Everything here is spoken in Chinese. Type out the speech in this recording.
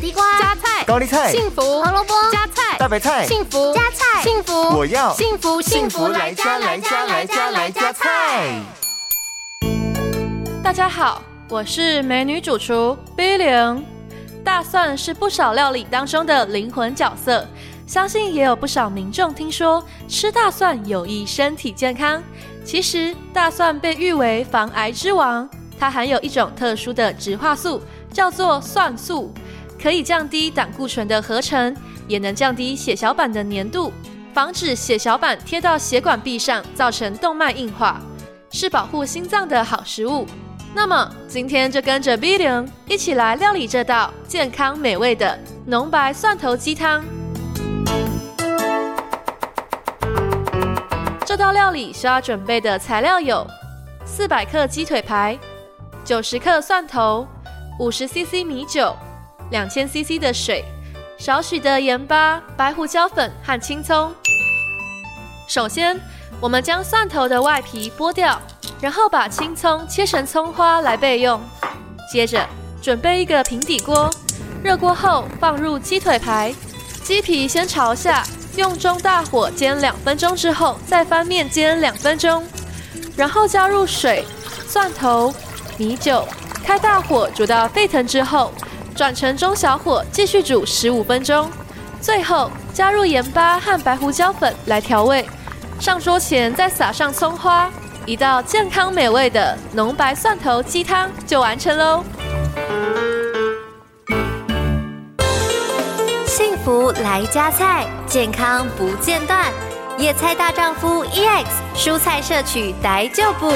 地瓜、加菜、高丽菜、幸福、胡萝卜、加菜、大白菜、幸福、加菜、幸福，我要幸福幸福来加来加来加来加菜。大家好，我是美女主厨 Billion。大蒜是不少料理当中的灵魂角色，相信也有不少民众听说吃大蒜有益身体健康。其实大蒜被誉为防癌之王，它含有一种特殊的植化素，叫做蒜素，可以降低胆固醇的合成，也能降低血小板的粘度，防止血小板贴到血管壁上造成动脉硬化，是保护心脏的好食物。那么今天就跟着 Billion 一起来料理这道健康美味的浓白蒜头鸡汤。这道料理需要准备的材料有：四百克鸡腿排、九十克蒜头、五十 CC 米酒、两千 CC 的水、少许的盐巴、白胡椒粉和青葱。首先，我们将蒜头的外皮剥掉。然后把青葱切成葱花来备用。接着准备一个平底锅，热锅后放入鸡腿排，鸡皮先朝下，用中大火煎两分钟之后，再翻面煎两分钟。然后加入水、蒜头、米酒，开大火煮到沸腾之后，转成中小火继续煮十五分钟。最后加入盐巴和白胡椒粉来调味。上桌前再撒上葱花。一道健康美味的浓白蒜头鸡汤就完成喽！幸福来加菜，健康不间断。野菜大丈夫 EX，蔬菜摄取逮就补。